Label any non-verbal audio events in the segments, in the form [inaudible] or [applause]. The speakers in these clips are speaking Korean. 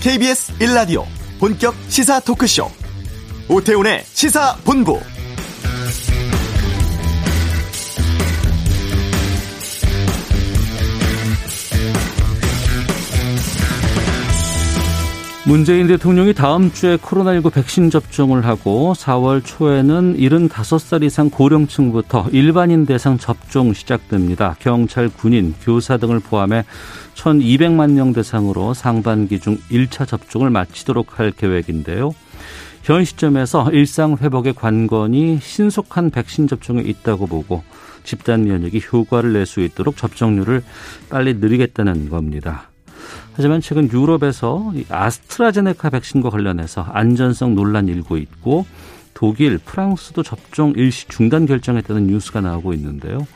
KBS 1라디오 본격 시사 토크쇼 오태훈의 시사본부 문재인 대통령이 다음 주에 코로나19 백신 접종을 하고 4월 초에는 75살 이상 고령층부터 일반인 대상 접종 시작됩니다. 경찰, 군인, 교사 등을 포함해 1,200만 명 대상으로 상반기 중 1차 접종을 마치도록 할 계획인데요. 현 시점에서 일상 회복의 관건이 신속한 백신 접종에 있다고 보고 집단 면역이 효과를 낼 수 있도록 접종률을 빨리 늘리겠다는 겁니다. 하지만 최근 유럽에서 아스트라제네카 백신과 관련해서 안전성 논란이 일고 있고 독일, 프랑스도 접종 일시 중단 결정했다는 뉴스가 나오고 있는데요.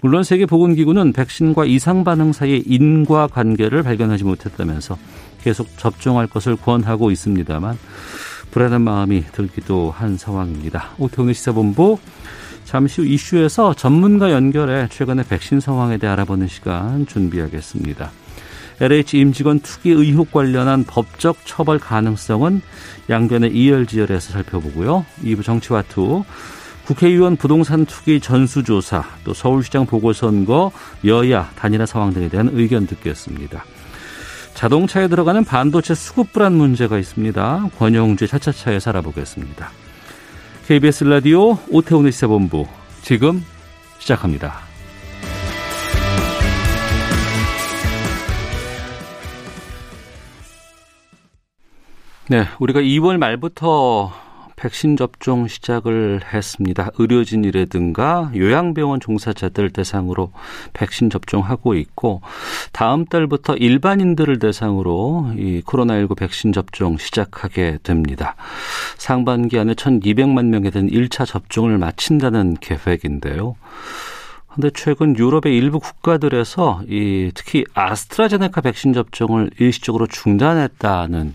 물론 세계보건기구는 백신과 이상 반응 사이의 인과 관계를 발견하지 못했다면서 계속 접종할 것을 권하고 있습니다만 불안한 마음이 들기도 한 상황입니다. 오태훈의 시사본부 잠시 후 이슈에서 전문가 연결해 최근의 백신 상황에 대해 알아보는 시간 준비하겠습니다. LH 임직원 투기 의혹 관련한 법적 처벌 가능성은 양변의 이열지열에서 살펴보고요. 2부 정치와투 국회의원 부동산 투기 전수조사 또 서울시장 보궐선거 여야 단일화 상황 등에 대한 의견 듣겠습니다. 자동차에 들어가는 반도체 수급 불안 문제가 있습니다. 권영주의 차차차에 살아보겠습니다. KBS 라디오 오태훈의 시사본부 지금 시작합니다. 네, 우리가 2월 말부터 백신 접종 시작을 했습니다. 의료진이라든가 요양병원 종사자들 대상으로 백신 접종하고 있고 다음 달부터 일반인들을 대상으로 이 코로나19 백신 접종 시작하게 됩니다. 상반기 안에 1,200만 명에 대한 1차 접종을 마친다는 계획인데요. 근데 최근 유럽의 일부 국가들에서 이 특히 아스트라제네카 백신 접종을 일시적으로 중단했다는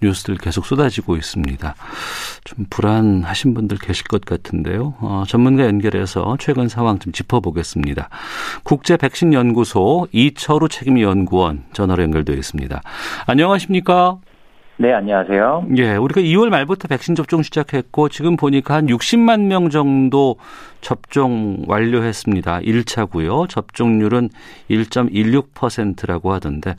뉴스들 계속 쏟아지고 있습니다. 좀 불안하신 분들 계실 것 같은데요. 어, 전문가 연결해서 최근 상황 좀 짚어보겠습니다. 국제 백신 연구소 이철우 책임 연구원 전화로 연결되어 있습니다. 안녕하십니까? 네, 안녕하세요. 예, 우리가 2월 말부터 백신 접종 시작했고 지금 보니까 한 60만 명 정도 접종 완료했습니다. 1차고요. 접종률은 1.16%라고 하던데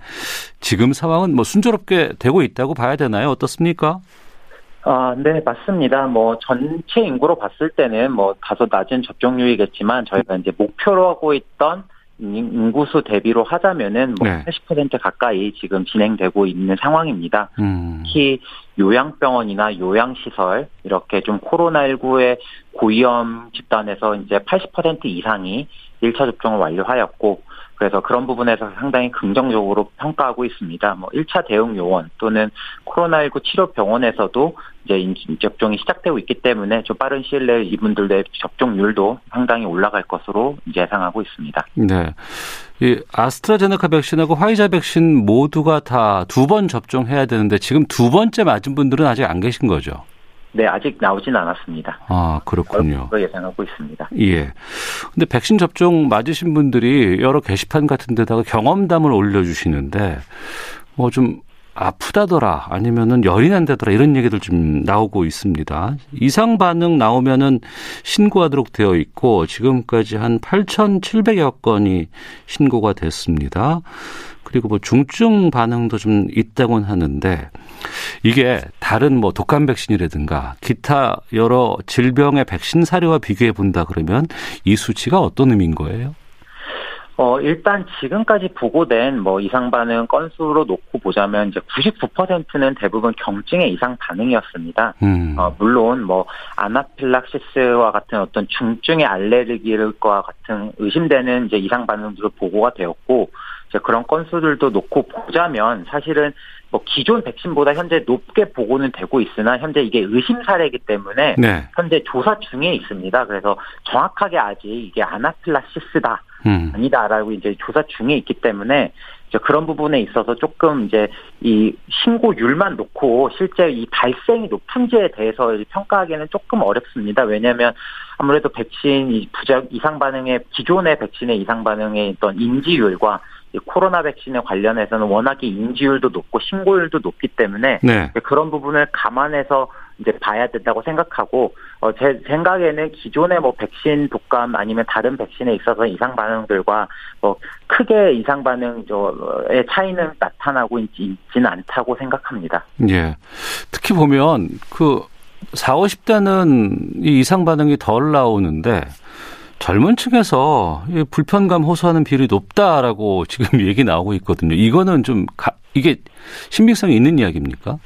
지금 상황은 뭐 순조롭게 되고 있다고 봐야 되나요? 어떻습니까? 아, 네, 맞습니다. 뭐 전체 인구로 봤을 때는 뭐 다소 낮은 접종률이겠지만 저희가 이제 목표로 하고 있던 인구수 대비로 하자면은 뭐 네. 80% 가까이 지금 진행되고 있는 상황입니다. 음. 특히 요양병원이나 요양시설 이렇게 좀 코로나19의 고위험 집단에서 이제 80% 이상이 1차 접종을 완료하였고 그래서 그런 부분에서 상당히 긍정적으로 평가하고 있습니다. 뭐 1차 대응 요원 또는 코로나19 치료 병원에서도 이제 접종이 시작되고 있기 때문에 좀 빠른 시일 내에 이분들의 접종률도 상당히 올라갈 것으로 예상하고 있습니다. 네. 이 아스트라제네카 백신하고 화이자 백신 모두가 다 두 번 접종해야 되는데 지금 두 번째 맞은 분들은 아직 안 계신 거죠? 네, 아직 나오진 않았습니다. 아, 그렇군요. 예상하고 있습니다. 예. 근데 백신 접종 맞으신 분들이 여러 게시판 같은 데다가 경험담을 올려주시는데, 뭐 좀 아프다더라, 아니면은 열이 난다더라, 이런 얘기들 좀 나오고 있습니다. 이상 반응 나오면은 신고하도록 되어 있고, 지금까지 한 8,700여 건이 신고가 됐습니다. 그리고 뭐 중증 반응도 좀 있다곤 하는데 이게 다른 뭐 독감 백신이라든가 기타 여러 질병의 백신 사례와 비교해 본다 그러면 이 수치가 어떤 의미인 거예요? 어, 일단 지금까지 보고된 뭐 이상 반응 건수로 놓고 보자면 이제 99%는 대부분 경증의 이상 반응이었습니다. 음. 어, 물론 뭐 아나필락시스와 같은 어떤 중증의 알레르기와 같은 의심되는 이제 이상 반응도 보고가 되었고 그런 건수들도 놓고 보자면 사실은 뭐 기존 백신보다 현재 높게 보고는 되고 있으나 현재 이게 의심 사례이기 때문에 네. 현재 조사 중에 있습니다. 그래서 정확하게 아직 이게 아나필락시스다 음. 아니다라고 이제 조사 중에 있기 때문에 이제 그런 부분에 있어서 조금 이제 이 신고율만 놓고 실제 이 발생이 높은지에 대해서 평가하기는 조금 어렵습니다. 왜냐하면 아무래도 백신 이 부작 이상 반응의 기존의 백신의 이상 반응의 어떤 인지율과 코로나 백신에 관련해서는 워낙에 인지율도 높고 신고율도 높기 때문에 네. 그런 부분을 감안해서 이제 봐야 된다고 생각하고 어, 제 생각에는 기존의 뭐 백신 독감 아니면 다른 백신에 있어서 이상 반응들과 뭐 크게 이상 반응의 차이는 나타나고 있지, 있지는 않다고 생각합니다. 예. 특히 보면 그 4, 50대는 이 이상 반응이 덜 나오는데 젊은 층에서 불편감 호소하는 비율이 높다라고 지금 [laughs] 얘기 나오고 있거든요. 이거는 좀 가, 이게 신빙성이 있는 이야기입니까?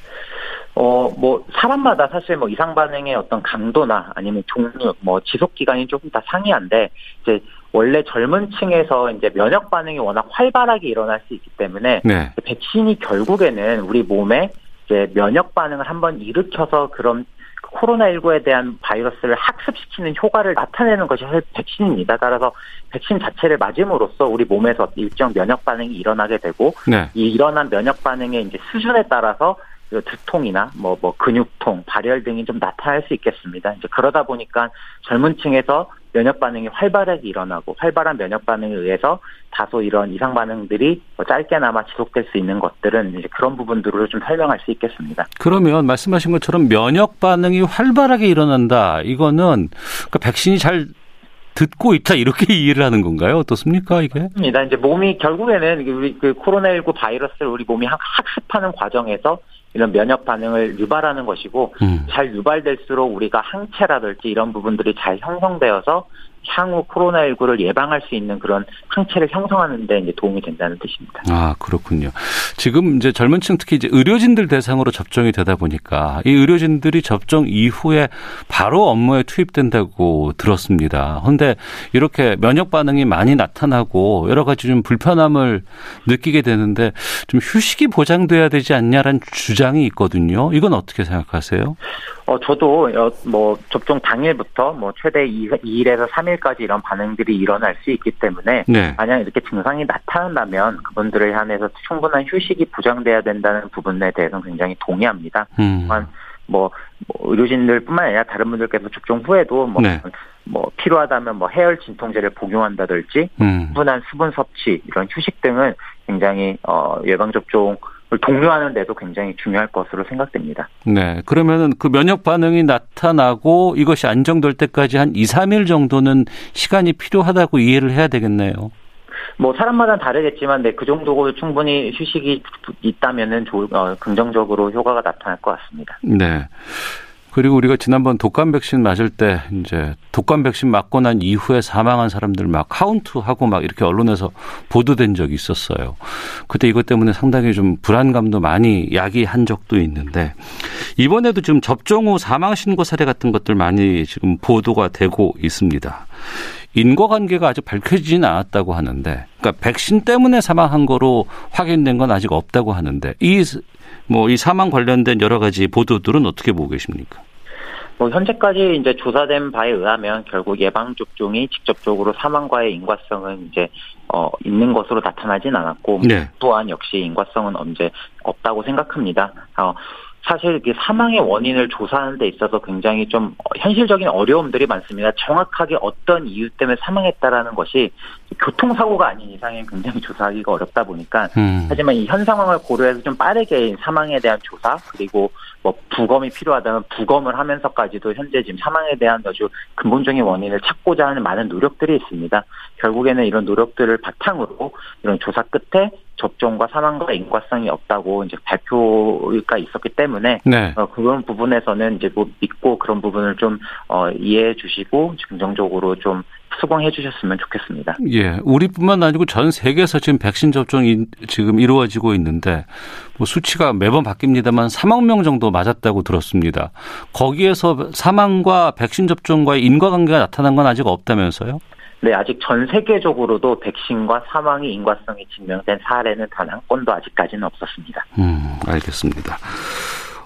어, 뭐, 사람마다 사실 뭐 이상 반응의 어떤 강도나 아니면 종류, 뭐 지속 기간이 조금 다 상이한데, 이제 원래 젊은 층에서 이제 면역 반응이 워낙 활발하게 일어날 수 있기 때문에, 네. 백신이 결국에는 우리 몸에 이제 면역 반응을 한번 일으켜서 그런 코로나19에 대한 바이러스를 학습시키는 효과를 나타내는 것이 사실 백신입니다. 따라서 백신 자체를 맞음으로써 우리 몸에서 일정 면역 반응이 일어나게 되고 네. 이 일어난 면역 반응의 이제 수준에 따라서 두통이나 뭐, 뭐, 근육통, 발열 등이 좀 나타날 수 있겠습니다. 이제 그러다 보니까 젊은 층에서 면역 반응이 활발하게 일어나고 활발한 면역 반응에 의해서 다소 이런 이상 반응들이 뭐 짧게나마 지속될 수 있는 것들은 이제 그런 부분들로 좀 설명할 수 있겠습니다. 그러면 말씀하신 것처럼 면역 반응이 활발하게 일어난다. 이거는 그 백신이 잘 듣고 있다 이렇게 [laughs] 이해를 하는 건가요? 어떻습니까 이게? 맞습니다. 이제 몸이 결국에는 우리 그 코로나19 바이러스를 우리 몸이 학습하는 과정에서 이런 면역 반응을 유발하는 것이고 음. 잘 유발될수록 우리가 항체라든지 이런 부분들이 잘 형성되어서 향후 코로나19를 예방할 수 있는 그런 항체를 형성하는 데 이제 도움이 된다는 뜻입니다. 아, 그렇군요. 지금 이제 젊은 층 특히 이제 의료진들 대상으로 접종이 되다 보니까 이 의료진들이 접종 이후에 바로 업무에 투입된다고 들었습니다. 그런데 이렇게 면역 반응이 많이 나타나고 여러 가지 좀 불편함을 느끼게 되는데 좀 휴식이 보장돼야 되지 않냐라는 주장이 있거든요. 이건 어떻게 생각하세요? 어, 저도 뭐 접종 당일부터 뭐 최대 2, 2일에서 3일까지 이런 반응들이 일어날 수 있기 때문에 네. 만약 이렇게 증상이 나타난다면 그분들을 향해서 충분한 휴식이 보장돼야 된다는 부분에 대해서는 굉장히 동의합니다. 음. 뭐, 뭐 의료진들 뿐만 아니라 다른 분들께서 접종 후에도 뭐, 네. 뭐 필요하다면 뭐 해열 진통제를 복용한다든지 음. 충분한 수분 섭취 이런 휴식 등은 굉장히 어 예방 접종 독려하는 데도 굉장히 중요할 것으로 생각됩니다. 네. 그러면은 그 면역 반응이 나타나고 이것이 안정될 때까지 한 2, 3일 정도는 시간이 필요하다고 이해를 해야 되겠네요. 뭐 사람마다 다르겠지만 네, 그 정도 충분히 휴식이 있다면은 좋 어, 긍정적으로 효과가 나타날 것 같습니다. 네. 그리고 우리가 지난번 독감 백신 맞을 때 이제 독감 백신 맞고 난 이후에 사망한 사람들 막 카운트하고 막 이렇게 언론에서 보도된 적이 있었어요. 그때 이것 때문에 상당히 좀 불안감도 많이 야기한 적도 있는데 이번에도 지금 접종 후 사망 신고 사례 같은 것들 많이 지금 보도가 되고 있습니다. 인과관계가 아직 밝혀지지는 않았다고 하는데, 그러니까 백신 때문에 사망한 거로 확인된 건 아직 없다고 하는데 이 뭐이 사망 관련된 여러 가지 보도들은 어떻게 보고 계십니까? 뭐 현재까지 이제 조사된 바에 의하면 결국 예방 접종이 직접적으로 사망과의 인과성은 이제 어 있는 것으로 나타나진 않았고 네. 또한 역시 인과성은 언제 없다고 생각합니다. 어 사실 이 사망의 원인을 조사하는 데 있어서 굉장히 좀 현실적인 어려움들이 많습니다. 정확하게 어떤 이유 때문에 사망했다라는 것이 교통사고가 아닌 이상에 굉장히 조사하기가 어렵다 보니까 음. 하지만 이 현 상황을 고려해서 좀 빠르게 사망에 대한 조사 그리고 뭐 부검이 필요하다면 부검을 하면서까지도 현재 지금 사망에 대한 아주 근본적인 원인을 찾고자 하는 많은 노력들이 있습니다. 결국에는 이런 노력들을 바탕으로 이런 조사 끝에 접종과 사망과 인과성이 없다고 이제 발표가 있었기 때문에 네. 어, 그런 부분에서는 이제 뭐 믿고 그런 부분을 좀 어, 이해해 주시고 긍정적으로 좀 수긍해 주셨으면 좋겠습니다. 예, 우리뿐만 아니고 전 세계에서 지금 백신 접종이 지금 이루어지고 있는데 뭐 수치가 매번 바뀝니다만 3억 명 정도 맞았다고 들었습니다. 거기에서 사망과 백신 접종과의 인과관계가 나타난 건 아직 없다면서요? 네, 아직 전 세계적으로도 백신과 사망의 인과성이 증명된 사례는 단 한 건도 아직까지는 없었습니다. 음, 알겠습니다.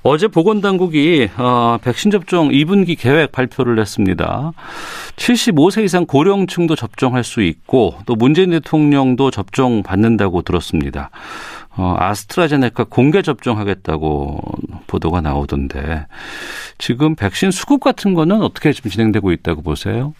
어제 보건당국이 어, 백신 접종 2분기 계획 발표를 했습니다. 75세 이상 고령층도 접종할 수 있고 또 문재인 대통령도 접종 받는다고 들었습니다. 어, 아스트라제네카 공개 접종하겠다고 보도가 나오던데 지금 백신 수급 같은 거는 어떻게 좀 진행되고 있다고 보세요?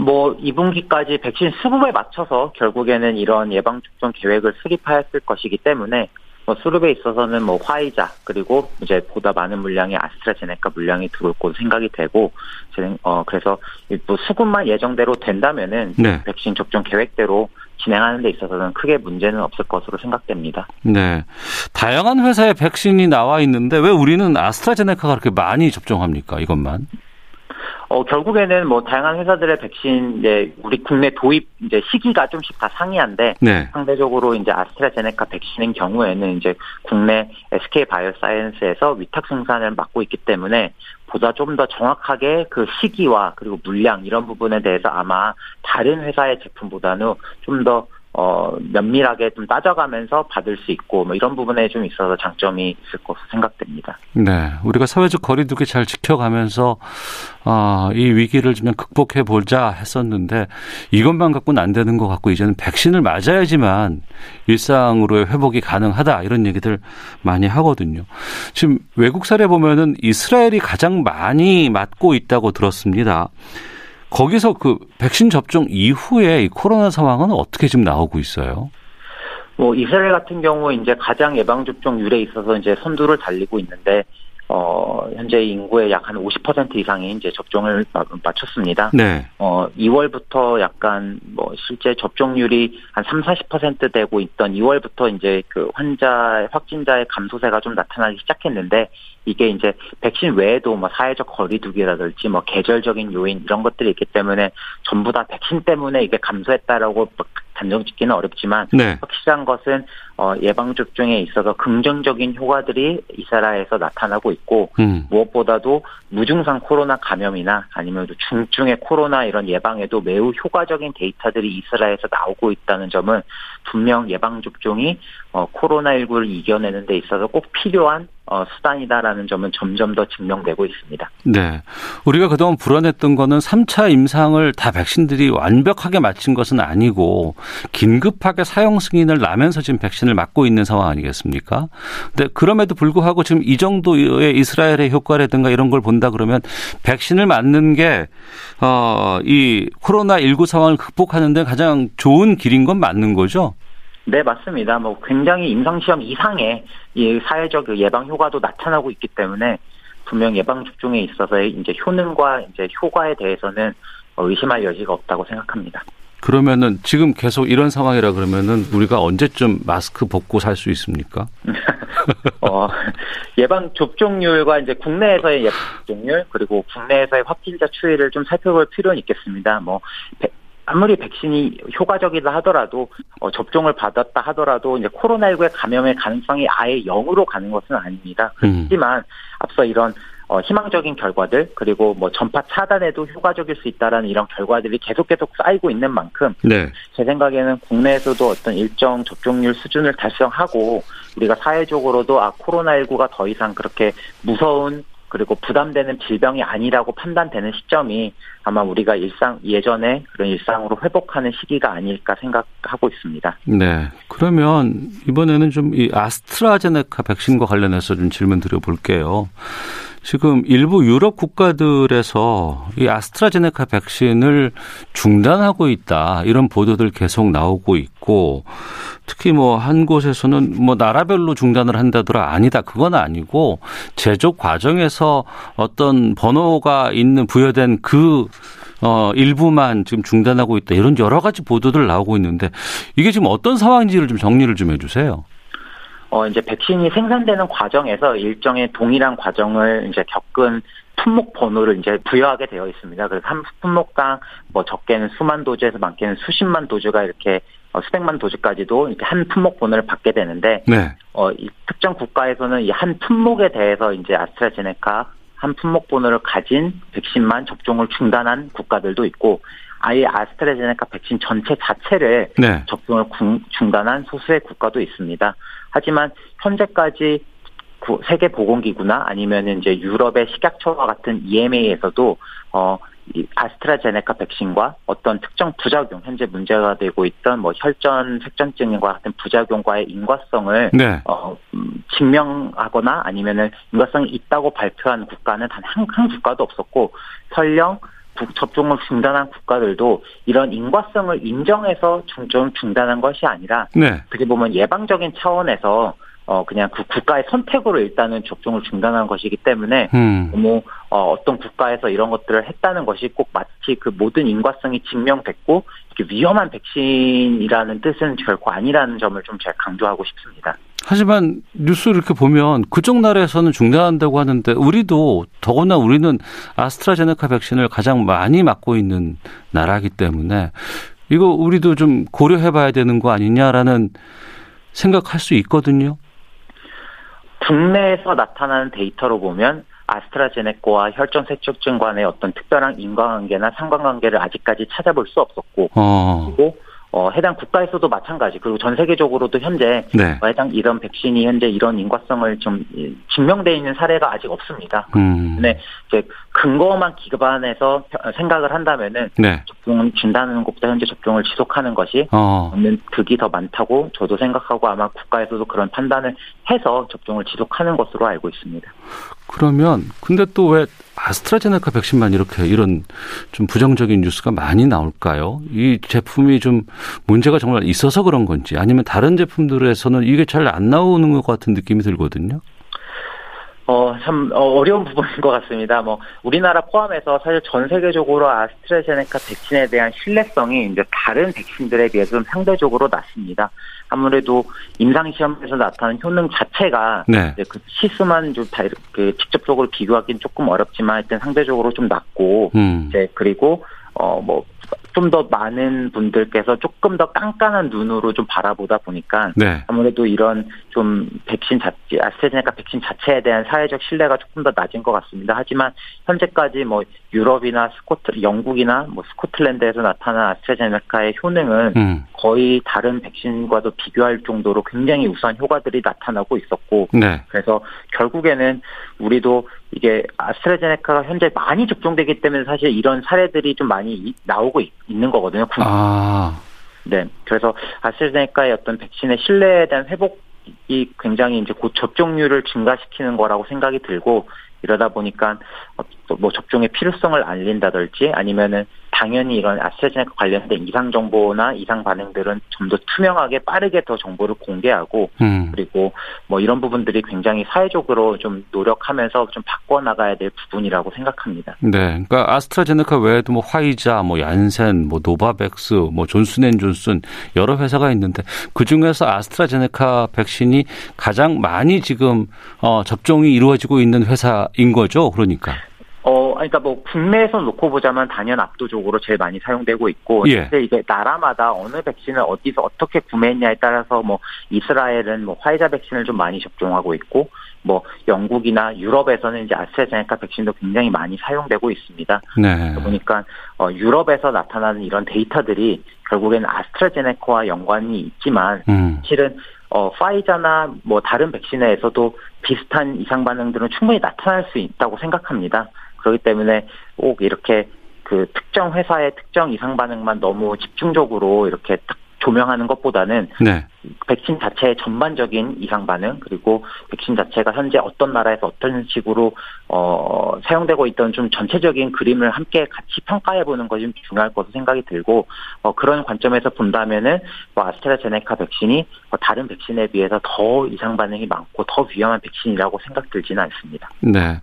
뭐 2분기까지 백신 수급에 맞춰서 결국에는 이런 예방 접종 계획을 수립하였을 것이기 때문에 뭐 수급에 있어서는 뭐 화이자 그리고 이제 보다 많은 물량의 아스트라제네카 물량이 들어올 것으로 생각이 되고 어 그래서 뭐 수급만 예정대로 된다면은 네. 백신 접종 계획대로 진행하는 데 있어서는 크게 문제는 없을 것으로 생각됩니다. 네. 다양한 회사의 백신이 나와 있는데 왜 우리는 아스트라제네카가 그렇게 많이 접종합니까? 이것만? 어, 결국에는 뭐 다양한 회사들의 백신 이제 우리 국내 도입 이제 시기가 좀씩 다 상이한데 네. 상대적으로 이제 아스트라제네카 백신인 경우에는 이제 국내 SK 바이오사이언스에서 위탁 생산을 맡고 있기 때문에 보다 좀 더 정확하게 그 시기와 그리고 물량 이런 부분에 대해서 아마 다른 회사의 제품보다는 좀더 어, 면밀하게 좀 따져가면서 받을 수 있고 뭐 이런 부분에 좀 있어서 장점이 있을 것으로 생각됩니다. 네, 우리가 사회적 거리두기 잘 지켜가면서 어, 이 위기를 좀 극복해 보자 했었는데 이것만 갖고는 안 되는 것 같고 이제는 백신을 맞아야지만 일상으로의 회복이 가능하다 이런 얘기들 많이 하거든요. 지금 외국 사례 보면은 이스라엘이 가장 많이 맞고 있다고 들었습니다. 거기서 그 백신 접종 이후에 이 코로나 상황은 어떻게 지금 나오고 있어요? 뭐 이스라엘 같은 경우 이제 가장 예방 접종률에 있어서 이제 선두를 달리고 있는데 어, 현재 인구의 약 한 50% 이상이 이제 접종을 마쳤습니다. 네. 어, 2월부터 약간 뭐 실제 접종률이 한 3, 40% 되고 있던 2월부터 이제 그 환자, 확진자의 감소세가 좀 나타나기 시작했는데 이게 이제 백신 외에도 뭐 사회적 거리두기라든지 뭐 계절적인 요인 이런 것들이 있기 때문에 전부 다 백신 때문에 이게 감소했다라고 단정 짓기는 어렵지만 네. 확실한 것은 어, 예방 접종에 있어서 긍정적인 효과들이 이스라엘에서 나타나고 있고 음. 무엇보다도 무증상 코로나 감염이나 아니면 중증의 코로나 이런 예방에도 매우 효과적인 데이터들이 이스라엘에서 나오고 있다는 점은 분명 예방 접종이 어, 코로나 19를 이겨내는 데 있어서 꼭 필요한 어, 수단이다라는 점은 점점 더 증명되고 있습니다. 네. 우리가 그동안 불안했던 거는 3차 임상을 다 백신들이 완벽하게 마친 것은 아니고 긴급하게 사용 승인을 나면서 지금 백신을 맞고 있는 상황 아니겠습니까? 근데 그럼에도 불구하고 지금 이 정도의 이스라엘의 효과라든가 이런 걸 본다 그러면 백신을 맞는 게, 어, 이 코로나19 상황을 극복하는 데 가장 좋은 길인 건 맞는 거죠? 네, 맞습니다. 뭐 굉장히 임상시험 이상의 이 사회적 그 예방 효과도 나타나고 있기 때문에 분명 예방 접종에 있어서의 이제 효능과 이제 효과에 대해서는 의심할 여지가 없다고 생각합니다. 그러면은 지금 계속 이런 상황이라 그러면은 우리가 언제쯤 마스크 벗고 살 수 있습니까? [laughs] 어, 예방 접종률과 이제 국내에서의 예방 접종률 그리고 국내에서의 확진자 추이를 좀 살펴볼 필요는 있겠습니다. 뭐 아무리 백신이 효과적이다 하더라도 어, 접종을 받았다 하더라도 이제 코로나19의 감염의 가능성이 아예 0으로 가는 것은 아닙니다. 음. 그렇지만 앞서 이런 어, 희망적인 결과들 그리고 뭐 전파 차단에도 효과적일 수 있다라는 이런 결과들이 계속 계속 쌓이고 있는 만큼 네. 제 생각에는 국내에서도 어떤 일정 접종률 수준을 달성하고 우리가 사회적으로도 아 코로나19가 더 이상 그렇게 무서운 그리고 부담되는 질병이 아니라고 판단되는 시점이 아마 우리가 일상 예전에 그런 일상으로 회복하는 시기가 아닐까 생각하고 있습니다. 네. 그러면 이번에는 좀 이 아스트라제네카 백신과 관련해서 좀 질문 드려볼게요. 지금 일부 유럽 국가들에서 이 아스트라제네카 백신을 중단하고 있다 이런 보도들 계속 나오고 있고 특히 뭐 한 곳에서는 뭐 나라별로 중단을 한다더라 아니다 그건 아니고 제조 과정에서 어떤 번호가 있는 부여된 그 어, 일부만 지금 중단하고 있다. 이런 여러 가지 보도들 나오고 있는데 이게 지금 어떤 상황인지를 좀 정리를 좀 해주세요. 어, 이제 백신이 생산되는 과정에서 일정의 동일한 과정을 이제 겪은 품목 번호를 이제 부여하게 되어 있습니다. 그래서 한 품목당 뭐 적게는 수만 도주에서 많게는 수십만 도주가 이렇게 어, 수백만 도주까지도 이렇게 한 품목 번호를 받게 되는데, 네. 어, 이 특정 국가에서는 이 한 품목에 대해서 이제 아스트라제네카 한 품목 번호를 가진 백신만 접종을 중단한 국가들도 있고, 아예 아스트라제네카 백신 전체 자체를 네. 접종을 중단한 소수의 국가도 있습니다. 하지만 현재까지 세계 보건기구나 아니면 이제 유럽의 식약처와 같은 EMA에서도 어, 이 아스트라제네카 백신과 어떤 특정 부작용, 현재 문제가 되고 있던 뭐 혈전 색전증과 같은 부작용과의 인과성을 네. 어, 음, 증명하거나 아니면은 인과성이 있다고 발표한 국가는 단 한 한 국가도 없었고 설령 접종을 중단한 국가들도 이런 인과성을 인정해서 좀 중단한 것이 아니라 네. 어떻게 보면 예방적인 차원에서 어 그냥 그 국가의 선택으로 일단은 접종을 중단한 것이기 때문에 음. 너무 어 어떤 국가에서 이런 것들을 했다는 것이 꼭 마치 그 모든 인과성이 증명됐고 이렇게 위험한 백신이라는 뜻은 결코 아니라는 점을 좀 제가 강조하고 싶습니다. 하지만 뉴스 이렇게 보면 그쪽 나라에서는 중단한다고 하는데 우리도 더구나 우리는 아스트라제네카 백신을 가장 많이 맞고 있는 나라이기 때문에 이거 우리도 좀 고려해 봐야 되는 거 아니냐라는 생각할 수 있거든요. 국내에서 나타나는 데이터로 보면 아스트라제네카와 혈전 세척증 간의 어떤 특별한 인과관계나 상관관계를 아직까지 찾아볼 수 없었고 어. 그리고 어, 해당 국가에서도 마찬가지 그리고 전 세계적으로도 현재 네. 해당 이런 백신이 현재 이런 인과성을 좀 증명돼 있는 사례가 아직 없습니다. 음. 네, 이제 근거만 기반해서 생각을 한다면은 네. 접종을 준다는 것보다 현재 접종을 지속하는 것이 어. 극이 더 많다고 저도 생각하고 아마 국가에서도 그런 판단을 해서 접종을 지속하는 것으로 알고 있습니다. 그러면 근데 또 왜 아스트라제네카 백신만 이렇게 이런 좀 부정적인 뉴스가 많이 나올까요? 이 제품이 좀 문제가 정말 있어서 그런 건지 아니면 다른 제품들에서는 이게 잘 안 나오는 것 같은 느낌이 들거든요. 어, 참, 어, 어려운 부분인 것 같습니다. 뭐, 우리나라 포함해서 사실 전 세계적으로 아스트라제네카 백신에 대한 신뢰성이 이제 다른 백신들에 비해서 좀 상대적으로 낮습니다. 아무래도 임상시험에서 나타나는 효능 자체가 네. 그 시스만 좀 다, 그 직접적으로 비교하기는 조금 어렵지만 일단 상대적으로 좀 낮고, 음. 이제 그리고, 어, 뭐, 좀 더 많은 분들께서 조금 더 깐깐한 눈으로 좀 바라보다 보니까 네. 아무래도 이런 좀 백신 자체 아스트라제네카 백신 자체에 대한 사회적 신뢰가 조금 더 낮은 것 같습니다. 하지만 현재까지 뭐 유럽이나 스코트 영국이나 뭐 스코틀랜드에서 나타난 아스트라제네카의 효능은 음. 거의 다른 백신과도 비교할 정도로 굉장히 우수한 효과들이 나타나고 있었고 네. 그래서 결국에는 우리도 이게 아스트라제네카가 현재 많이 접종되기 때문에 사실 이런 사례들이 좀 많이 나오고 있, 는 거거든요. 아. 네. 그래서 아스트라제네카의 어떤 백신의 신뢰에 대한 회복이 굉장히 이제 곧 접종률을 증가시키는 거라고 생각이 들고 이러다 보니까 뭐 접종의 필요성을 알린다든지 아니면은 당연히 이런 아스트라제네카 관련된 이상 정보나 이상 반응들은 좀 더 투명하게 빠르게 더 정보를 공개하고 음. 그리고 뭐 이런 부분들이 굉장히 사회적으로 좀 노력하면서 좀 바꿔 나가야 될 부분이라고 생각합니다. 네, 그러니까 아스트라제네카 외에도 뭐 화이자, 뭐 얀센, 뭐 노바백스, 뭐 존슨앤존슨 여러 회사가 있는데 그 중에서 아스트라제네카 백신이 가장 많이 지금 어, 접종이 이루어지고 있는 회사인 거죠, 그러니까. 어, 그러니까 뭐 국내에서 놓고 보자면 단연 압도적으로 제일 많이 사용되고 있고, 예. 근데 이게 나라마다 어느 백신을 어디서 어떻게 구매했냐에 따라서 뭐 이스라엘은 뭐 화이자 백신을 좀 많이 접종하고 있고, 뭐 영국이나 유럽에서는 이제 아스트라제네카 백신도 굉장히 많이 사용되고 있습니다. 네. 보니까 어, 유럽에서 나타나는 이런 데이터들이 결국에는 아스트라제네카와 연관이 있지만, 음. 실은 어, 파이자나 뭐 다른 백신에서도 비슷한 이상 반응들은 충분히 나타날 수 있다고 생각합니다. 그렇기 때문에 꼭 이렇게 그 특정 회사의 특정 이상 반응만 너무 집중적으로 이렇게 딱 조명하는 것보다는 네. 백신 자체의 전반적인 이상 반응 그리고 백신 자체가 현재 어떤 나라에서 어떤 식으로 어 사용되고 있던 좀 전체적인 그림을 함께 같이 평가해 보는 것이 좀 중요할 것으로 생각이 들고 어 그런 관점에서 본다면은 뭐 아스트라제네카 백신이 뭐 다른 백신에 비해서 더 이상 반응이 많고 더 위험한 백신이라고 생각 들지는 않습니다. 네.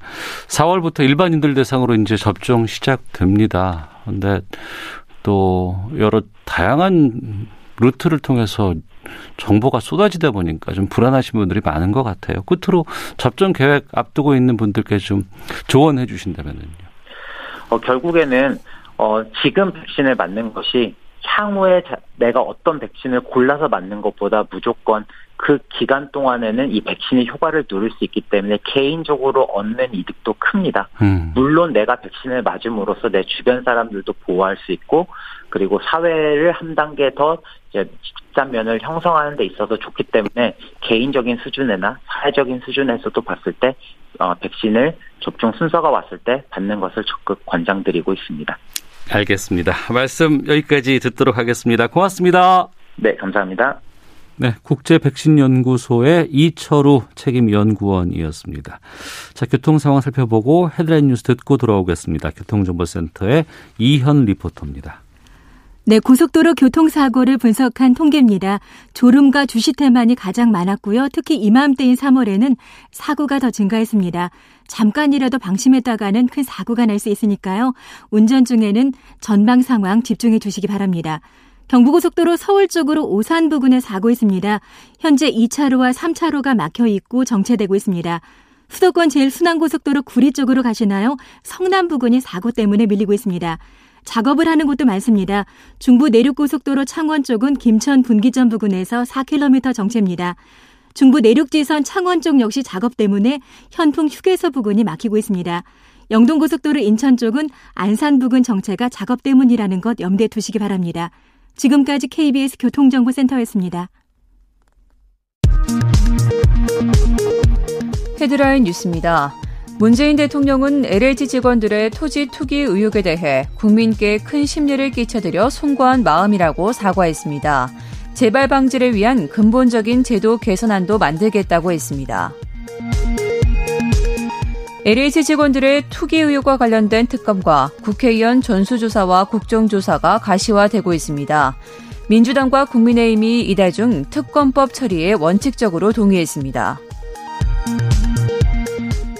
4월부터 일반인들 대상으로 이제 접종 시작됩니다. 근데 또 여러 다양한 루트를 통해서 정보가 쏟아지다 보니까 좀 불안하신 분들이 많은 것 같아요. 끝으로 접종 계획 앞두고 있는 분들께 좀 조언해 주신다면요. 어, 결국에는 어, 지금 백신을 맞는 것이 향후에 내가 어떤 백신을 골라서 맞는 것보다 무조건 그 기간 동안에는 이 백신이 효과를 누릴 수 있기 때문에 개인적으로 얻는 이득도 큽니다. 음. 물론 내가 백신을 맞음으로써 내 주변 사람들도 보호할 수 있고 그리고 사회를 한 단계 더 이제 집단면을 형성하는 데 있어서 좋기 때문에 개인적인 수준이나 사회적인 수준에서도 봤을 때 어, 백신을 접종 순서가 왔을 때 받는 것을 적극 권장드리고 있습니다. 알겠습니다. 말씀 여기까지 듣도록 하겠습니다. 고맙습니다. 네, 감사합니다. 네, 국제 백신 연구소의 이철우 책임 연구원이었습니다. 자, 교통 상황 살펴보고 헤드라인 뉴스 듣고 돌아오겠습니다. 교통정보센터의 이현 리포터입니다. 네, 고속도로 교통사고를 분석한 통계입니다. 졸음과 주시태만이 가장 많았고요. 특히 이맘때인 3월에는 사고가 더 증가했습니다. 잠깐이라도 방심했다가는 큰 사고가 날 수 있으니까요. 운전 중에는 전방 상황 집중해 주시기 바랍니다. 경부고속도로 서울 쪽으로 오산 부근에 사고 있습니다. 현재 2차로와 3차로가 막혀 있고 정체되고 있습니다. 수도권 제일 순환고속도로 구리 쪽으로 가시나요? 성남 부근이 사고 때문에 밀리고 있습니다. 작업을 하는 곳도 많습니다. 중부 내륙고속도로 창원 쪽은 김천 분기점 부근에서 4km 정체입니다. 중부 내륙지선 창원 쪽 역시 작업 때문에 현풍 휴게소 부근이 막히고 있습니다. 영동고속도로 인천 쪽은 안산 부근 정체가 작업 때문이라는 것 염두에 두시기 바랍니다. 지금까지 KBS 교통정보센터였습니다. 헤드라인 뉴스입니다. 문재인 대통령은 LH 직원들의 토지 투기 의혹에 대해 국민께 큰 심려를 끼쳐드려 송구한 마음이라고 사과했습니다. 재발 방지를 위한 근본적인 제도 개선안도 만들겠다고 했습니다. LH 직원들의 투기 의혹과 관련된 특검과 국회의원 전수조사와 국정조사가 가시화되고 있습니다. 민주당과 국민의힘이 이달 중 특검법 처리에 원칙적으로 동의했습니다.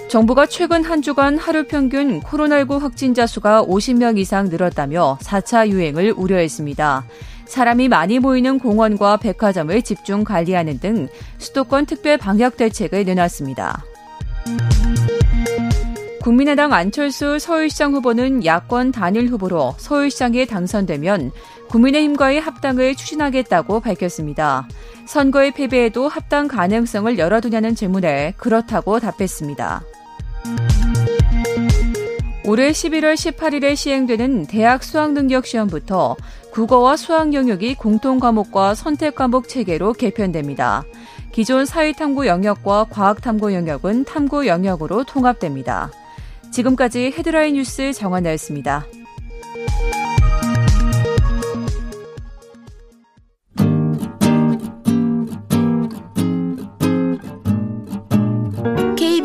정부가 최근 한 주간 하루 평균 코로나19 확진자 수가 50명 이상 늘었다며 4차 유행을 우려했습니다. 사람이 많이 모이는 공원과 백화점을 집중 관리하는 등 수도권 특별 방역 대책을 내놨습니다. 국민의당 안철수 서울시장 후보는 야권 단일 후보로 서울시장에 당선되면 국민의힘과의 합당을 추진하겠다고 밝혔습니다. 선거의 패배에도 합당 가능성을 열어두냐는 질문에 그렇다고 답했습니다. 올해 11월 18일에 시행되는 대학 수학능력 시험부터 국어와 수학 영역이 공통 과목과 선택 과목 체계로 개편됩니다. 기존 사회탐구 영역과 과학탐구 영역은 탐구 영역으로 통합됩니다. 지금까지 헤드라인 뉴스 정한나였습니다.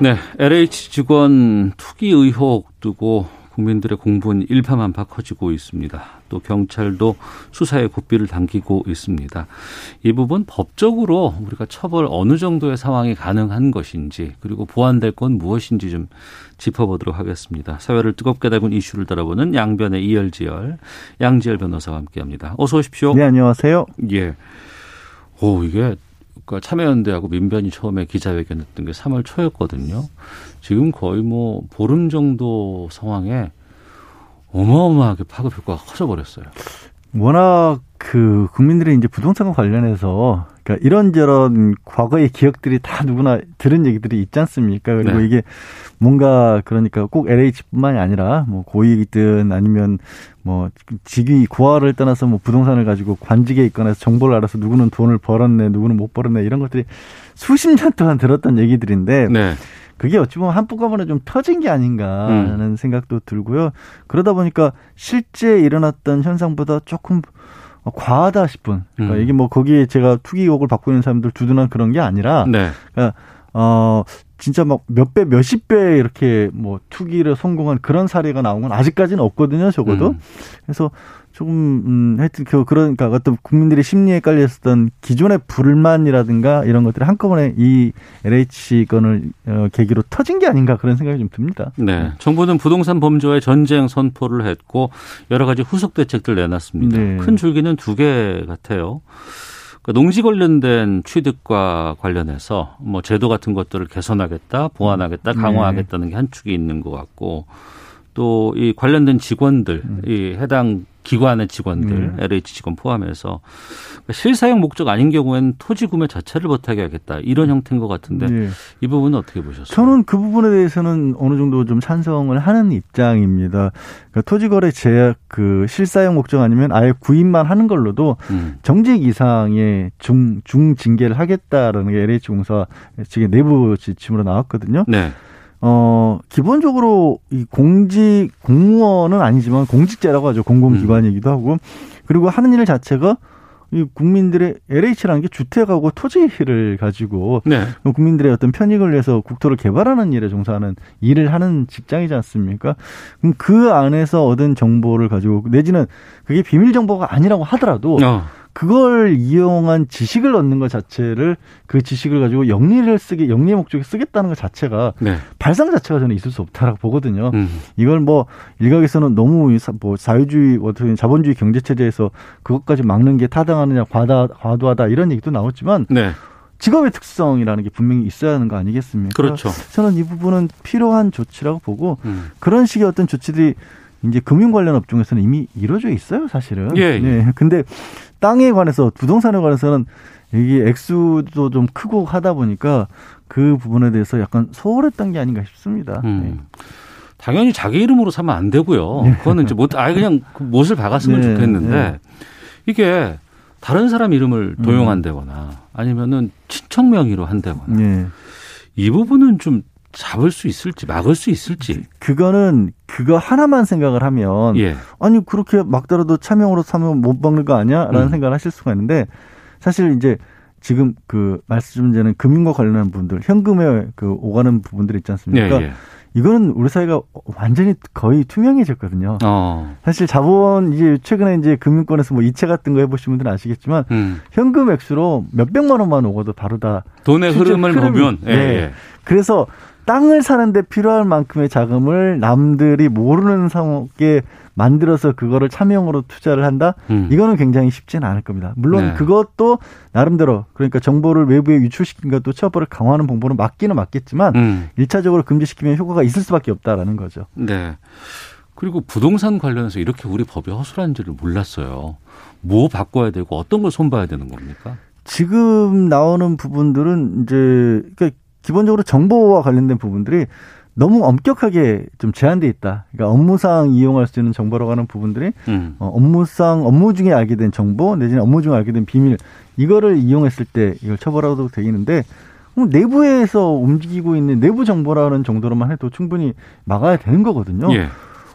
네, LH 직원 투기 의혹 두고 국민들의 공분 일파만파 커지고 있습니다. 또 경찰도 수사에 고삐를 당기고 있습니다. 이 부분 법적으로 우리가 처벌 어느 정도의 상황이 가능한 것인지 그리고 보완될 건 무엇인지 좀 짚어보도록 하겠습니다. 사회를 뜨겁게 달군 이슈를 다뤄보는 양변의 이열지열 양지열 변호사와 함께합니다. 어서 오십시오. 네, 안녕하세요. 예. 오 이게 그러니까 참여연대하고 민변이 처음에 기자회견했던 게 3월 초였거든요. 지금 거의 뭐 보름 정도 상황에 어마어마하게 파급 효과가 커져버렸어요. 워낙 그 국민들이 이제 부동산과 관련해서 그러니까 이런저런 과거의 기억들이 다 누구나 들은 얘기들이 있지 않습니까? 그리고 네. 이게 뭔가 그러니까 꼭 LH뿐만이 아니라 뭐 고익이든 아니면 뭐 직위 구화를 떠나서 뭐 부동산을 가지고 관직에 있거나 해서 정보를 알아서 누구는 돈을 벌었네, 누구는 못 벌었네 이런 것들이 수십 년 동안 들었던 얘기들인데 네. 그게 어찌 보면 한꺼번에 좀 터진 게 아닌가 하는 음. 생각도 들고요. 그러다 보니까 실제 일어났던 현상보다 조금 과하다 싶은 그러니까 음. 이게 뭐 거기에 제가 투기 의혹을 받고 있는 사람들 두둔한 그런 게 아니라 네. 그러니까 어 진짜 막 몇 배, 몇십 배 이렇게 뭐 투기를 성공한 그런 사례가 나온 건 아직까지는 없거든요, 적어도. 음. 그래서 조금 음 하여튼 그 그러니까 어떤 국민들의 심리에 깔려 있었던 기존의 불만이라든가 이런 것들이 한꺼번에 이 LH 건을 어, 계기로 터진 게 아닌가 그런 생각이 좀 듭니다. 네. 정부는 부동산 범죄와의 전쟁 선포를 했고 여러 가지 후속 대책들 내놨습니다. 네. 큰 줄기는 두 개 같아요. 그러니까 농지 관련된 취득과 관련해서 뭐 제도 같은 것들을 개선하겠다, 보완하겠다, 강화하겠다는 게 한 축이 있는 것 같고 또 이 관련된 직원들, 음. 이 해당 기관의 직원들, 음. LH 직원 포함해서 그러니까 실사용 목적 아닌 경우에는 토지 구매 자체를 못하게 하겠다 이런 형태인 것 같은데 네. 이 부분은 어떻게 보셨어요? 저는 그 부분에 대해서는 어느 정도 좀 찬성을 하는 입장입니다. 그러니까 토지거래 제약 그 실사용 목적 아니면 아예 구입만 하는 걸로도 음. 정직 이상의 중 중징계를 하겠다라는 게 LH공사 측의 내부 지침으로 나왔거든요. 네. 어, 기본적으로 이 공직, 공무원은 아니지만 공직자라고 하죠. 공공기관이기도 하고. 그리고 하는 일 자체가 이 국민들의 LH라는 게 주택하고 토지를 가지고 네. 국민들의 어떤 편익을 위해서 국토를 개발하는 일에 종사하는 일을 하는 직장이지 않습니까? 그럼 그 안에서 얻은 정보를 가지고 내지는 그게 비밀 정보가 아니라고 하더라도 어. 그걸 이용한 지식을 얻는 것 자체를 그 지식을 가지고 영리를 쓰게 영리의 목적에 쓰겠다는 것 자체가 네. 발상 자체가 저는 있을 수 없다라고 보거든요. 음. 이걸 뭐 일각에서는 너무 뭐 사회주의 어떻게 자본주의 경제 체제에서 그것까지 막는 게 타당하느냐 과다 과도하다 이런 얘기도 나왔지만 네. 직업의 특성이라는 게 분명히 있어야 하는 거 아니겠습니까? 그렇죠. 저는 이 부분은 필요한 조치라고 보고 음. 그런 식의 어떤 조치들이 이제 금융 관련 업종에서는 이미 이루어져 있어요, 사실은. 예. 예. 네. 근데 땅에 관해서 부동산에 관해서는 이게 액수도 좀 크고 하다 보니까 그 부분에 대해서 약간 소홀했던 게 아닌가 싶습니다. 음. 네. 당연히 자기 이름으로 사면 안 되고요. 네. 그거는 이제 못, 아예 그냥 그 못을 박았으면 네. 좋겠는데 네. 이게 다른 사람 이름을 음. 도용한다거나 아니면은 친척 명의로 한다거나 네. 이 부분은 좀 잡을 수 있을지 막을 수 있을지 그거는 그거 하나만 생각을 하면 예. 아니 그렇게 막더라도 차명으로 사면 못 막는 거 아니야라는 음. 생각을 하실 수가 있는데 사실 이제 지금 그 말씀드리는 금융과 관련한 분들 현금에 그 오가는 부분들이 있지 않습니까? 예, 예. 이거는 우리 사회가 완전히 거의 투명해졌거든요. 어. 사실 자본 이제 최근에 이제 금융권에서 뭐 이체 같은 거 해보신 분들은 아시겠지만 음. 현금 액수로 몇 백만 원만 오고도 바로 다 돈의 흐름을 보면 예, 네. 그래서 땅을 사는데 필요할 만큼의 자금을 남들이 모르는 상황에 만들어서 그거를 차명으로 투자를 한다? 음. 이거는 굉장히 쉽지는 않을 겁니다. 물론 네. 그것도 나름대로 그러니까 정보를 외부에 유출시킨 것도 처벌을 강화하는 방법은 맞기는 맞겠지만 음. 1차적으로 금지시키면 효과가 있을 수밖에 없다라는 거죠. 네. 그리고 부동산 관련해서 이렇게 우리 법이 허술한지를 몰랐어요. 뭐 바꿔야 되고 어떤 걸 손봐야 되는 겁니까? 지금 나오는 부분들은 이제 그러니까 기본적으로 정보와 관련된 부분들이 너무 엄격하게 좀 제한돼 있다. 그러니까 업무상 이용할 수 있는 정보라고 하는 부분들이 음. 어, 업무상 업무 중에 알게 된 정보 내지는 업무 중에 알게 된 비밀 이거를 이용했을 때 이걸 처벌하도록 되겠는데 내부에서 움직이고 있는 내부 정보라는 정도로만 해도 충분히 막아야 되는 거거든요. 예.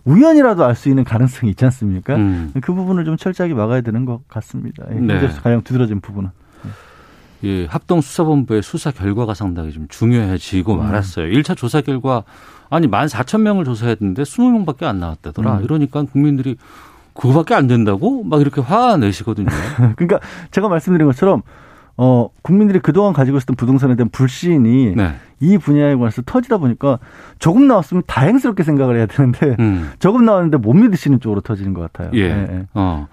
우연이라도 알 수 있는 가능성이 있지 않습니까? 음. 그 부분을 좀 철저하게 막아야 되는 것 같습니다. 예, 네. 가장 두드러진 부분은. 예, 합동수사본부의 수사 결과가 상당히 좀 중요해지고 음. 말았어요. 1차 조사 결과 아니 14,000명을 조사했는데 20명밖에 안 나왔다더라. 음. 이러니까 국민들이 그거밖에 안 된다고 막 이렇게 화 내시거든요. [laughs] 그러니까 제가 말씀드린 것처럼 어 국민들이 그동안 가지고 있었던 부동산에 대한 불신이 네. 이 분야에 관해서 터지다 보니까 조금 나왔으면 다행스럽게 생각을 해야 되는데 음. 조금 나왔는데 못 믿으시는 쪽으로 터지는 것 같아요. 예. 네, 네. 어.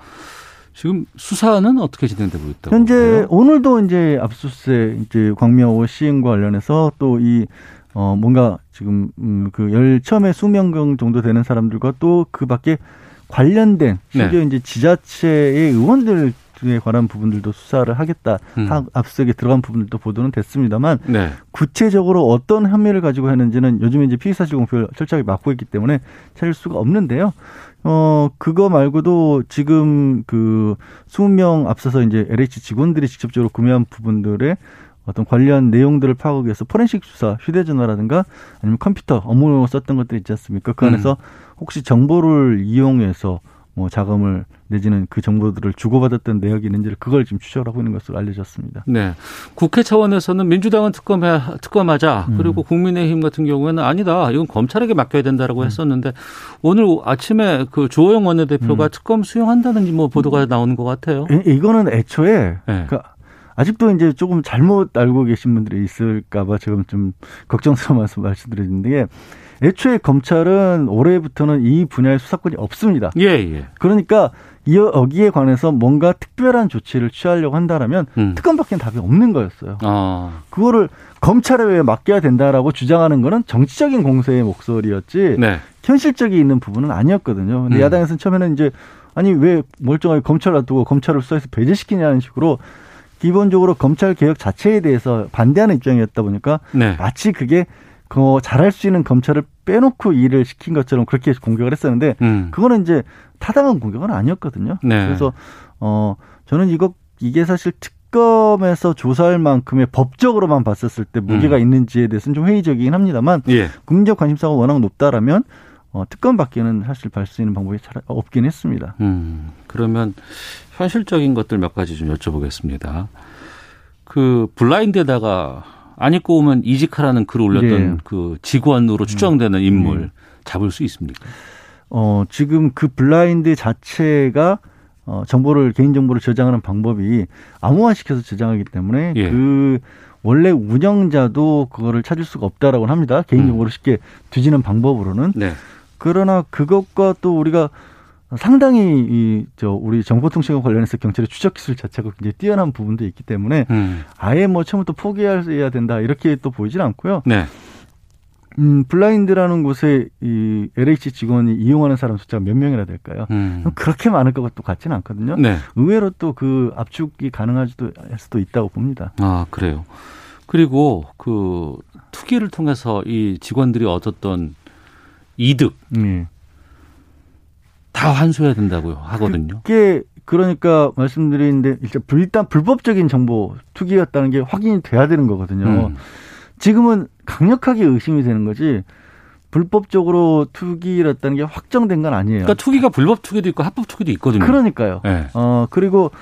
지금 수사는 어떻게 진행되고 있다고? 현재 보세요? 오늘도 이제 압수수색 이제 광명호 시행과 관련해서 또이 어 뭔가 지금 음 그 열 처음에 수명 정도 되는 사람들과 또 그 밖에 관련된 심지어 네. 이제 지자체의 의원들 등에 관한 부분들도 수사를 하겠다. 음. 앞서게 들어간 부분들도 보도는 됐습니다만 네. 구체적으로 어떤 혐의를 가지고 했는지는 요즘 이제 피의사 실 공표를 철저하게 막고 있기 때문에 찾을 수가 없는데요. 어, 그거 말고도 지금 그 20명 앞서서 이제 LH 직원들이 직접적으로 구매한 부분들의 어떤 관련 내용들을 파악하기 위해서 포렌식 수사, 휴대전화라든가 아니면 컴퓨터 업무 썼던 것들 있지 않습니까? 그 안에서 음. 혹시 정보를 이용해서 뭐 자금을 내지는 그 정보들을 주고받았던 내역이 있는지를 그걸 지금 추적하고 있는 것으로 알려졌습니다. 네. 국회 차원에서는 민주당은 특검해, 특검하자. 음. 그리고 국민의힘 같은 경우에는 아니다. 이건 검찰에게 맡겨야 된다라고 음. 했었는데 오늘 아침에 그 조호영 원내대표가 음. 특검 수용한다는 뭐 보도가 나오는 것 같아요. 이, 거는 애초에 네. 그 아직도 이제 조금 잘못 알고 계신 분들이 있을까봐 지금 좀 걱정스러운 [laughs] 말씀 말씀드리는데 애초에 검찰은 올해부터는 이 분야의 수사권이 없습니다. 예, 예. 그러니까 여기에 관해서 뭔가 특별한 조치를 취하려고 한다라면 음. 특검밖에 답이 없는 거였어요. 아. 그거를 검찰에 왜 맡겨야 된다라고 주장하는 거는 정치적인 공세의 목소리였지 네. 현실적이 있는 부분은 아니었거든요. 근데 음. 야당에서는 처음에는 이제 아니 왜 멀쩡하게 검찰 놔두고 검찰을 수사해서 배제시키냐는 식으로 기본적으로 검찰 개혁 자체에 대해서 반대하는 입장이었다 보니까 네. 마치 그게 그 잘할 수 있는 검찰을 빼놓고 일을 시킨 것처럼 그렇게 공격을 했었는데 음. 그거는 이제 타당한 공격은 아니었거든요. 네. 그래서 어 저는 이거 이게 사실 특검에서 조사할 만큼의 법적으로만 봤었을 때 무게가 음. 있는지에 대해서는 좀 회의적이긴 합니다만 예. 국민적 관심사가 워낙 높다라면 어, 특검 밖에는 사실 발 수 있는 방법이 잘 없긴 했습니다. 음, 그러면 현실적인 것들 몇 가지 좀 여쭤보겠습니다. 그 블라인드에다가 안 입고 오면 이직하라는 글을 올렸던 예. 그 직원으로 추정되는 인물 예. 잡을 수 있습니까? 어, 지금 그 블라인드 자체가 어, 정보를 개인 정보를 저장하는 방법이 암호화시켜서 저장하기 때문에 예. 그 원래 운영자도 그거를 찾을 수가 없다라고 합니다. 개인 정보를 음. 쉽게 뒤지는 방법으로는. 네. 그러나 그것과 또 우리가 상당히 이 저 우리 정보통신과 관련해서 경찰의 추적 기술 자체가 굉장히 뛰어난 부분도 있기 때문에 음. 아예 뭐 처음부터 포기해야 된다 이렇게 또 보이지는 않고요. 네. 음, 블라인드라는 곳에 이 LH 직원이 이용하는 사람 숫자가 몇 명이나 될까요? 음. 그렇게 많을 것도 같지는 않거든요. 네. 의외로 또 그 압축이 가능하지도 할 수도 있다고 봅니다. 아 그래요. 그리고 그 투기를 통해서 이 직원들이 얻었던 이득 네. 다 환수해야 된다고요 하거든요. 그게 그러니까 말씀드리는데 일단 불법적인 정보 투기였다는 게 확인이 돼야 되는 거거든요. 음. 지금은 강력하게 의심이 되는 거지 불법적으로 투기를 했다는 게 확정된 건 아니에요. 그러니까 투기가 불법 투기도 있고 합법 투기도 있거든요. 그러니까요. 네. 어 그리고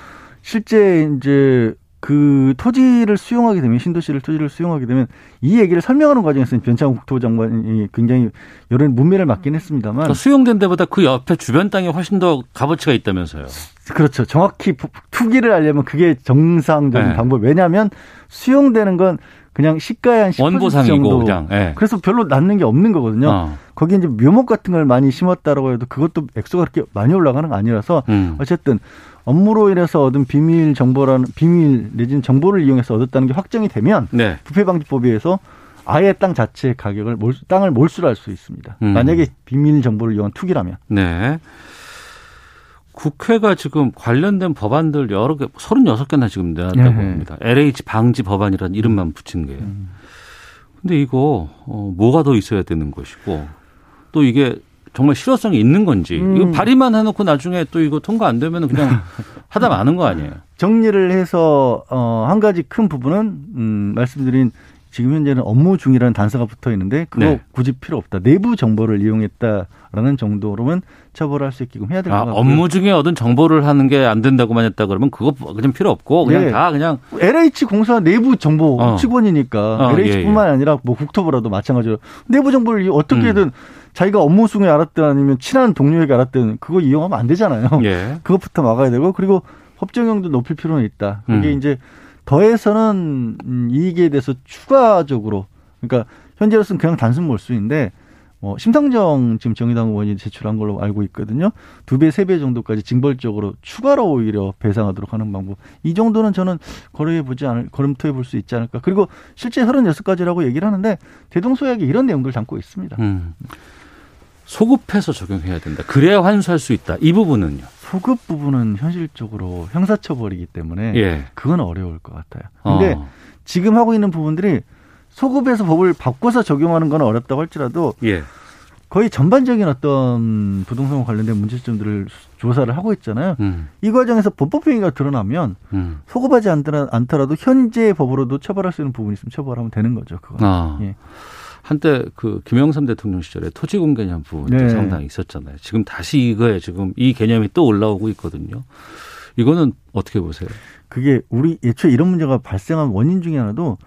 실제 이제 그 토지를 수용하게 되면 신도시를 토지를 수용하게 되면 이 얘기를 설명하는 과정에서는 변창 국토부 장관이 굉장히 여러 문매를 맞긴 했습니다만 그러니까 수용된 데보다 그 옆에 주변 땅에 훨씬 더 값어치가 있다면서요. 그렇죠. 정확히 투기를 하려면 그게 정상적인 네. 방법. 왜냐하면 수용되는 건 그냥 시가의 한 10% 원보상이고 정도. 그냥. 네. 그래서 별로 남는 게 없는 거거든요. 어. 거기에 이제 묘목 같은 걸 많이 심었다라고 해도 그것도 액수가 그렇게 많이 올라가는 거 아니라서 음. 어쨌든 업무로 인해서 얻은 비밀 정보라는 비밀 내지는 정보를 이용해서 얻었다는 게 확정이 되면 네. 부패 방지법에 의해서 아예 땅 자체의 가격을 몰, 땅을 몰수할 수 있습니다. 음. 만약에 비밀 정보를 이용한 투기라면. 네. 국회가 지금 관련된 법안들 여러 개, 36개나 지금 내놨다고 네. 합니다. LH 방지 법안이라는 이름만 붙인 게요. 음. 근데 이거, 어, 뭐가 더 있어야 되는 것이고, 또 이게 정말 실효성이 있는 건지 음. 이거 발의만 해놓고 나중에 또 이거 통과 안 되면 그냥 [laughs] 하다 마는 거 아니에요? 정리를 해서 어, 한 가지 큰 부분은 음, 말씀드린 지금 현재는 업무 중이라는 단서가 붙어 있는데 그거 네. 굳이 필요 없다. 내부 정보를 이용했다라는 정도로만 처벌할 수 있게끔 해야 될것 아, 같고요. 업무 중에 얻은 정보를 하는 게 안 된다고만 했다 그러면 그거 그냥 필요 없고 그냥 네. 다 그냥 LH 공사 내부 정보 어. 직원이니까 어, LH뿐만 예, 예. 아니라 뭐 국토부라도 마찬가지로 내부 정보를 어떻게든 음. 자기가 업무 중에 알았든 아니면 친한 동료에게 알았든 그거 이용하면 안 되잖아요. [laughs] 예. [laughs] 그것부터 막아야 되고 그리고 법정형도 높일 필요는 있다. 그게 음. 이제 더해서는 음, 이익에 대해서 추가적으로 그러니까 현재로서는 그냥 단순 몰수인데 뭐 심상정 지금 정의당 의원이 제출한 걸로 알고 있거든요. 두 배, 세 배 정도까지 징벌적으로 추가로 오히려 배상하도록 하는 방법. 이 정도는 저는 거래해 보지 않을, 걸음토해 볼 수 있지 않을까. 그리고 실제 36가지라고 얘기를 하는데 대동소약이 이런 내용들을 담고 있습니다. 음. 소급해서 적용해야 된다. 그래야 환수할 수 있다. 이 부분은요. 소급 부분은 현실적으로 형사처벌이기 때문에 예. 그건 어려울 것 같아요. 근데 어. 지금 하고 있는 부분들이 소급해서 법을 바꿔서 적용하는 건 어렵다고 할지라도 예. 거의 전반적인 어떤 부동산 관련된 문제점들을 조사를 하고 있잖아요. 음. 이 과정에서 범법 행위가 드러나면 음. 소급하지 않더라도 현재 법으로도 처벌할 수 있는 부분이 있으면 처벌하면 되는 거죠. 그거. 아. 예. 한때 그 김영삼 대통령 시절에 토지공 개념 부분도 네. 상당히 있었잖아요. 지금 다시 이거에 지금 이 개념이 또 올라오고 있거든요. 이거는 어떻게 보세요? 그게 우리 애초에 이런 문제가 발생한 원인 중에 하나도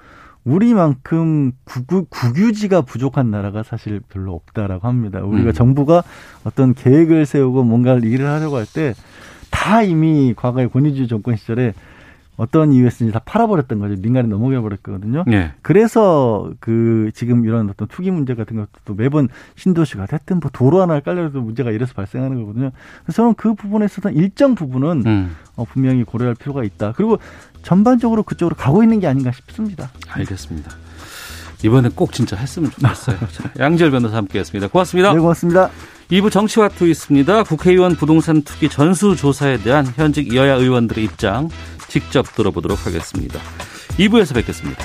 우리만큼 국, 국유지가 부족한 나라가 사실 별로 없다라고 합니다. 우리가 음. 정부가 어떤 계획을 세우고 뭔가를 일을 하려고 할 때 다 이미 과거의 권위주의 정권 시절에 어떤 이유였는지 다 팔아버렸던 거죠. 민간에 넘어가 버렸거든요. 네. 그래서 그 지금 이런 어떤 투기 문제 같은 것도 매번 신도시가 됐든 뭐 도로 하나 깔려도 문제가 이래서 발생하는 거거든요. 그래서 저는 그 부분에 있어서 일정 부분은 음. 어, 분명히 고려할 필요가 있다. 그리고 전반적으로 그쪽으로 가고 있는 게 아닌가 싶습니다. 알겠습니다. 이번에 꼭 진짜 했으면 좋겠어요. [laughs] 양지열 변호사 함께했습니다. 고맙습니다. 네, 고맙습니다. 2부 정치와 투 있습니다. 국회의원 부동산 투기 전수조사에 대한 현직 여야 의원들의 입장 직접 들어보도록 하겠습니다. 2부에서 뵙겠습니다.